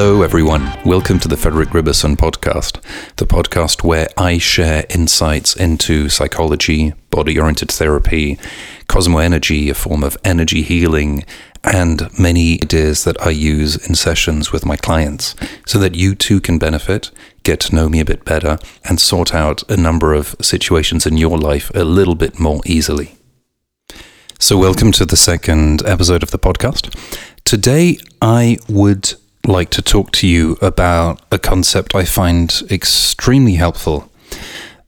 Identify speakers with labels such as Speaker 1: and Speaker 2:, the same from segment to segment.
Speaker 1: Hello, everyone. Welcome to the Frederick Riberson podcast, the podcast where I share insights into psychology, body oriented therapy, cosmo energy, a form of energy healing, and many ideas that I use in sessions with my clients so that you too can benefit, get to know me a bit better, and sort out a number of situations in your life a little bit more easily. So, welcome to the second episode of the podcast. Today, I would like to talk to you about a concept I find extremely helpful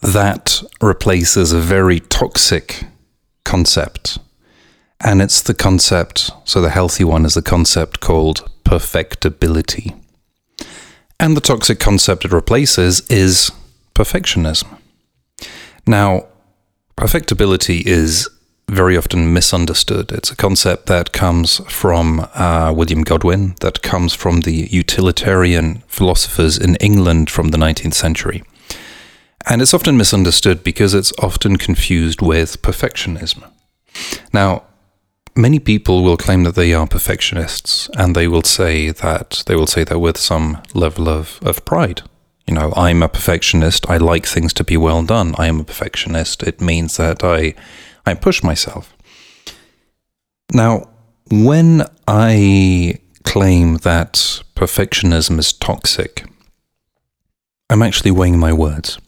Speaker 1: that replaces a very toxic concept. And it's the concept, so the healthy one is the concept called perfectibility. And the toxic concept it replaces is perfectionism. Now, perfectibility is very often misunderstood. It's a concept that comes from uh, William Godwin, that comes from the utilitarian philosophers in England from the 19th century. And it's often misunderstood because it's often confused with perfectionism. Now, many people will claim that they are perfectionists and they will say that they will say that with some level of, of pride. You know, I'm a perfectionist. I like things to be well done. I am a perfectionist. It means that I I push myself. Now, when I claim that perfectionism is toxic, I'm actually weighing my words.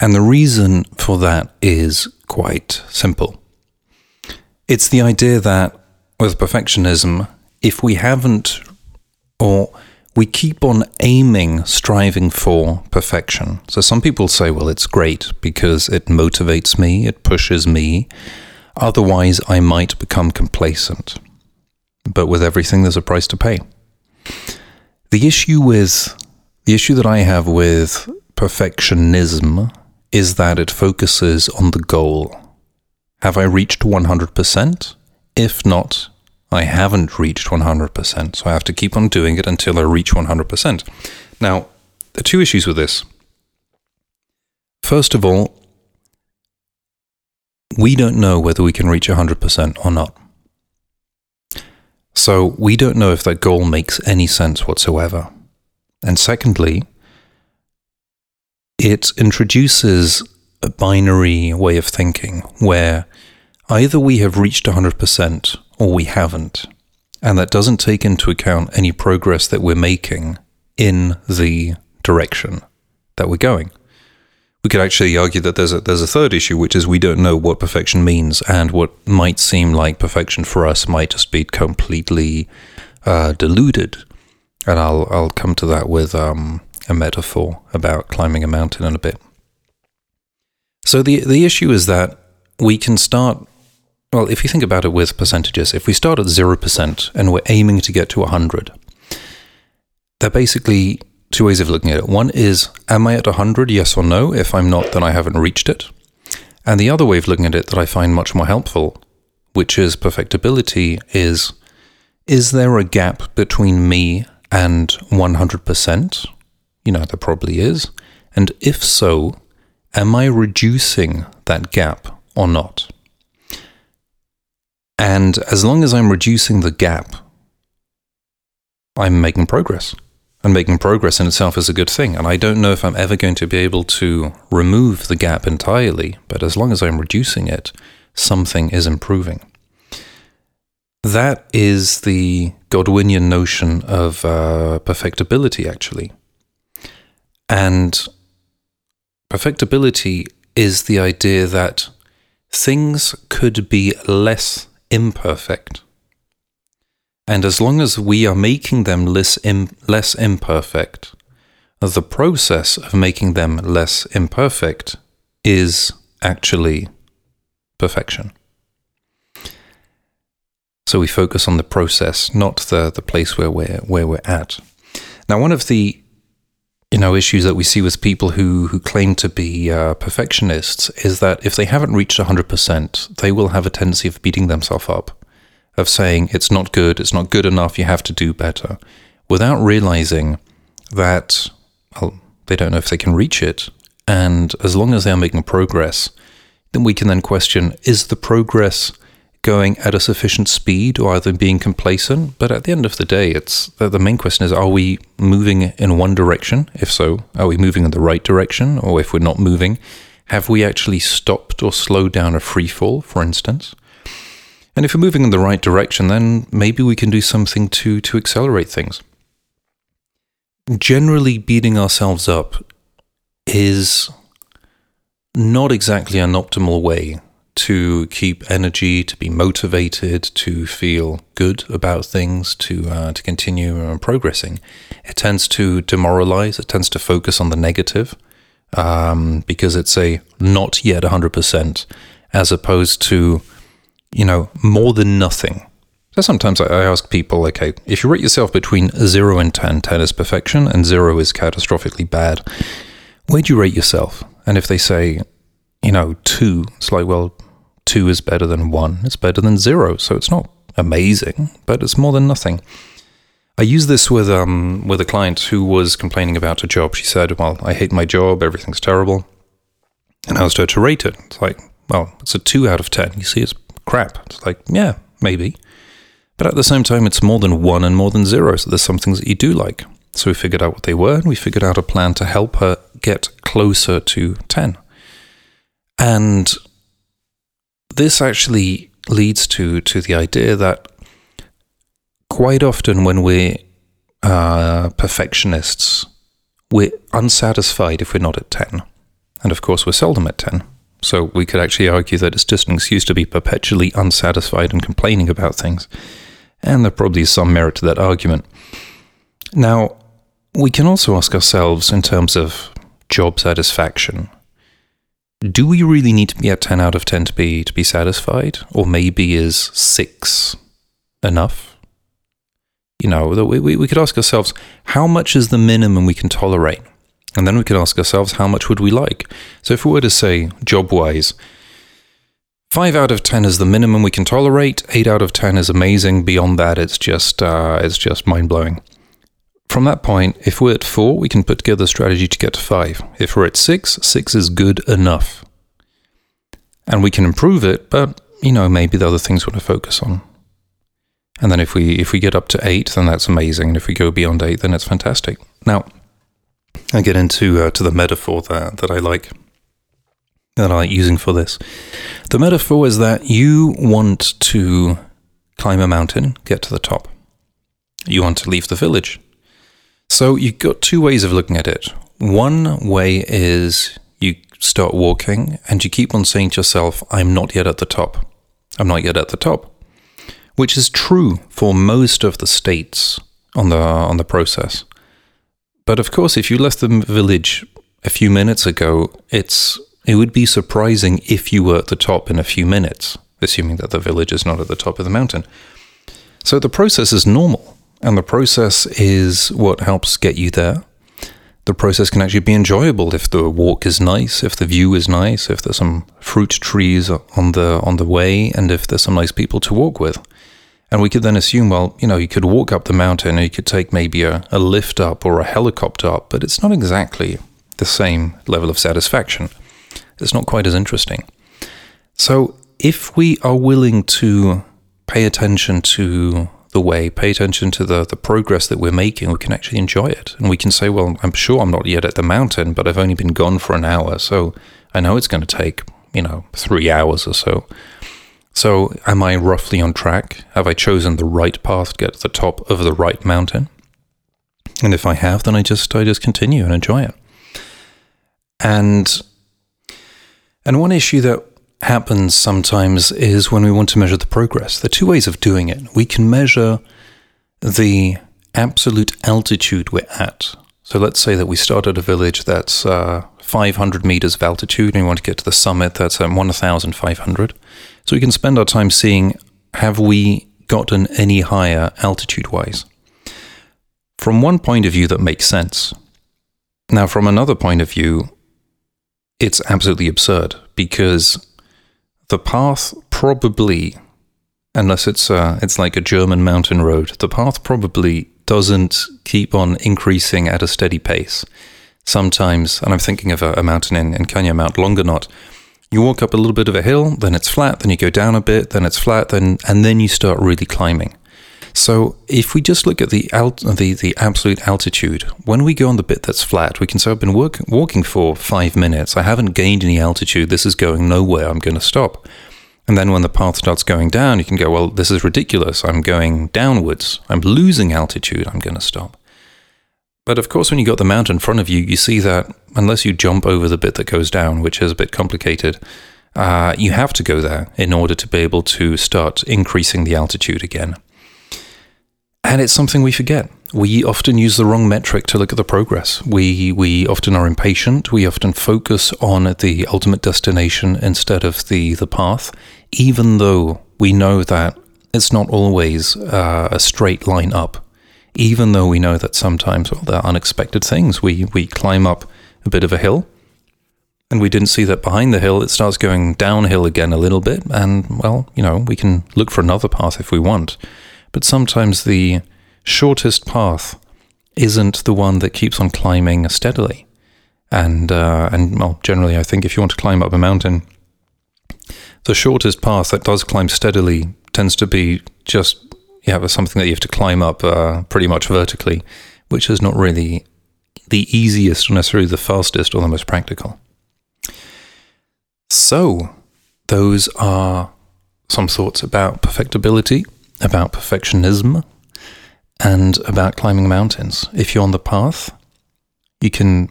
Speaker 1: And the reason for that is quite simple. It's the idea that with perfectionism, if we haven't, or we keep on aiming, striving for perfection. So some people say, well, it's great because it motivates me, it pushes me. Otherwise, I might become complacent. But with everything, there's a price to pay. The issue with the issue that I have with perfectionism is that it focuses on the goal. Have I reached 100%? If not, I haven't reached 100%, so I have to keep on doing it until I reach 100%. Now, there are two issues with this. First of all, we don't know whether we can reach 100% or not. So we don't know if that goal makes any sense whatsoever. And secondly, it introduces a binary way of thinking where either we have reached 100% or we haven't. And that doesn't take into account any progress that we're making in the direction that we're going. We could actually argue that there's a, there's a third issue, which is we don't know what perfection means, and what might seem like perfection for us might just be completely uh, deluded. And I'll I'll come to that with um, a metaphor about climbing a mountain in a bit. So the the issue is that we can start well, if you think about it with percentages, if we start at 0% and we're aiming to get to 100, there are basically two ways of looking at it. One is, am I at 100, yes or no? If I'm not, then I haven't reached it. And the other way of looking at it that I find much more helpful, which is perfectibility, is is there a gap between me and 100%? You know, there probably is. And if so, am I reducing that gap or not? And as long as I'm reducing the gap, I'm making progress. And making progress in itself is a good thing. And I don't know if I'm ever going to be able to remove the gap entirely, but as long as I'm reducing it, something is improving. That is the Godwinian notion of uh, perfectibility, actually. And perfectibility is the idea that things could be less imperfect. And as long as we are making them less, Im- less imperfect, the process of making them less imperfect is actually perfection. So we focus on the process, not the, the place where we're where we're at. Now, one of the you know issues that we see with people who who claim to be uh, perfectionists is that if they haven't reached 100% they will have a tendency of beating themselves up of saying it's not good it's not good enough you have to do better without realizing that well, they don't know if they can reach it. And as long as they are making progress then we can then question is the progress going at a sufficient speed or either being complacent. But at the end of the day, it's the, main question is are we moving in one direction? If so, are we moving in the right direction? Or if we're not moving, have we actually stopped or slowed down a free fall, for instance? And if we're moving in the right direction, then maybe we can do something to, to accelerate things. Generally, beating ourselves up is not exactly an optimal way to keep energy, to be motivated, to feel good about things, to uh, to continue uh, progressing. It tends to demoralize. It tends to focus on the negative um, because it's a not yet 100%, as opposed to, you know, more than nothing. So sometimes I ask people, okay, if you rate yourself between 0 and 10, 10 is perfection and 0 is catastrophically bad, where do you rate yourself? And if they say, you know, 2, it's like, well, two is better than one. It's better than zero. So it's not amazing, but it's more than nothing. I used this with um with a client who was complaining about a job. She said, "Well, I hate my job. Everything's terrible." And I asked her to rate it. It's like, well, it's a two out of ten. You see, it's crap. It's like, yeah, maybe, but at the same time, it's more than one and more than zero. So there's some things that you do like. So we figured out what they were, and we figured out a plan to help her get closer to ten. And this actually leads to to the idea that quite often when we're uh, perfectionists, we're unsatisfied if we're not at 10. And of course, we're seldom at 10. So we could actually argue that it's just an excuse to be perpetually unsatisfied and complaining about things. And there probably is some merit to that argument. Now, we can also ask ourselves in terms of job satisfaction do we really need to be at 10 out of 10 to be to be satisfied? Or maybe is 6 enough? You know we, we, we could ask ourselves how much is the minimum we can tolerate? And then we could ask ourselves how much would we like? So if we were to say job wise 5 out of 10 is the minimum we can tolerate 8 out of 10 is amazing. Beyond that it's just uh, it's just mind blowing from that point, if we're at four, we can put together a strategy to get to five. If we're at six, six is good enough. And we can improve it, but you know, maybe the other things we want to focus on. And then if we if we get up to eight, then that's amazing. And if we go beyond eight, then it's fantastic. Now, I get into uh, to the metaphor that that I like that I like using for this. The metaphor is that you want to climb a mountain, get to the top. You want to leave the village. So you've got two ways of looking at it. One way is you start walking and you keep on saying to yourself, I'm not yet at the top. I'm not yet at the top. Which is true for most of the states on the on the process. But of course if you left the village a few minutes ago, it's it would be surprising if you were at the top in a few minutes, assuming that the village is not at the top of the mountain. So the process is normal. And the process is what helps get you there. The process can actually be enjoyable if the walk is nice, if the view is nice, if there's some fruit trees on the on the way, and if there's some nice people to walk with. And we could then assume, well, you know, you could walk up the mountain or you could take maybe a, a lift up or a helicopter up, but it's not exactly the same level of satisfaction. It's not quite as interesting. So if we are willing to pay attention to the way, pay attention to the, the progress that we're making, we can actually enjoy it. And we can say, well, I'm sure I'm not yet at the mountain, but I've only been gone for an hour. So I know it's going to take, you know, three hours or so. So am I roughly on track? Have I chosen the right path to get to the top of the right mountain? And if I have, then I just I just continue and enjoy it. And and one issue that happens sometimes is when we want to measure the progress. There are two ways of doing it. We can measure the absolute altitude we're at. So let's say that we start at a village that's uh, 500 meters of altitude and we want to get to the summit that's at 1,500. So we can spend our time seeing have we gotten any higher altitude wise? From one point of view, that makes sense. Now, from another point of view, it's absolutely absurd because the path probably, unless it's uh, it's like a German mountain road, the path probably doesn't keep on increasing at a steady pace. Sometimes, and I'm thinking of a, a mountain in, in Kenya, Mount Longonot, You walk up a little bit of a hill, then it's flat, then you go down a bit, then it's flat, then and then you start really climbing. So if we just look at the alt, the the absolute altitude, when we go on the bit that's flat, we can say I've been work, walking for five minutes. I haven't gained any altitude. This is going nowhere. I'm going to stop. And then when the path starts going down, you can go, well, this is ridiculous. I'm going downwards. I'm losing altitude. I'm going to stop. But of course, when you've got the mountain in front of you, you see that unless you jump over the bit that goes down, which is a bit complicated, uh, you have to go there in order to be able to start increasing the altitude again. And it's something we forget. We often use the wrong metric to look at the progress. We we often are impatient. We often focus on the ultimate destination instead of the the path, even though we know that it's not always uh, a straight line up. Even though we know that sometimes well, there are unexpected things. We we climb up a bit of a hill, and we didn't see that behind the hill it starts going downhill again a little bit. And well, you know, we can look for another path if we want. But sometimes the shortest path isn't the one that keeps on climbing steadily. And uh, and well, generally, I think if you want to climb up a mountain, the shortest path that does climb steadily tends to be just yeah, something that you have to climb up uh, pretty much vertically, which is not really the easiest or necessarily the fastest or the most practical. So, those are some thoughts about perfectibility about perfectionism and about climbing mountains. If you're on the path, you can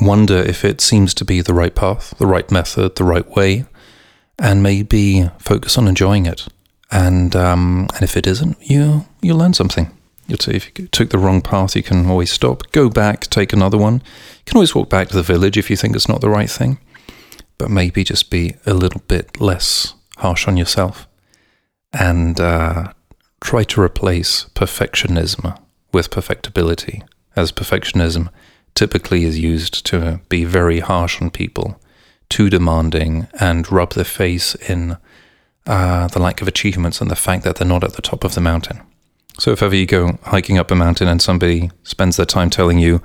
Speaker 1: wonder if it seems to be the right path, the right method, the right way, and maybe focus on enjoying it. And um, and if it isn't, you you learn something. You'll see if you took the wrong path, you can always stop, go back, take another one. You can always walk back to the village if you think it's not the right thing, but maybe just be a little bit less harsh on yourself and uh, try to replace perfectionism with perfectibility, as perfectionism typically is used to be very harsh on people, too demanding, and rub their face in uh, the lack of achievements and the fact that they're not at the top of the mountain. So, if ever you go hiking up a mountain and somebody spends their time telling you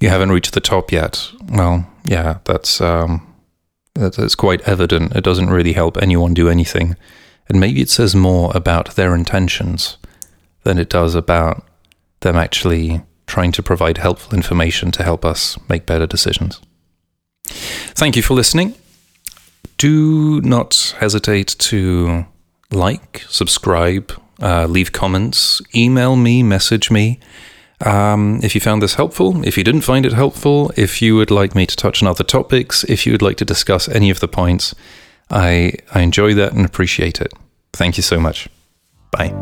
Speaker 1: you haven't reached the top yet, well, yeah, that's um, that's quite evident. It doesn't really help anyone do anything and maybe it says more about their intentions than it does about them actually trying to provide helpful information to help us make better decisions. Thank you for listening. Do not hesitate to like, subscribe, uh, leave comments, email me, message me. Um, if you found this helpful, if you didn't find it helpful, if you would like me to touch on other topics, if you would like to discuss any of the points, I, I enjoy that and appreciate it. Thank you so much. Bye.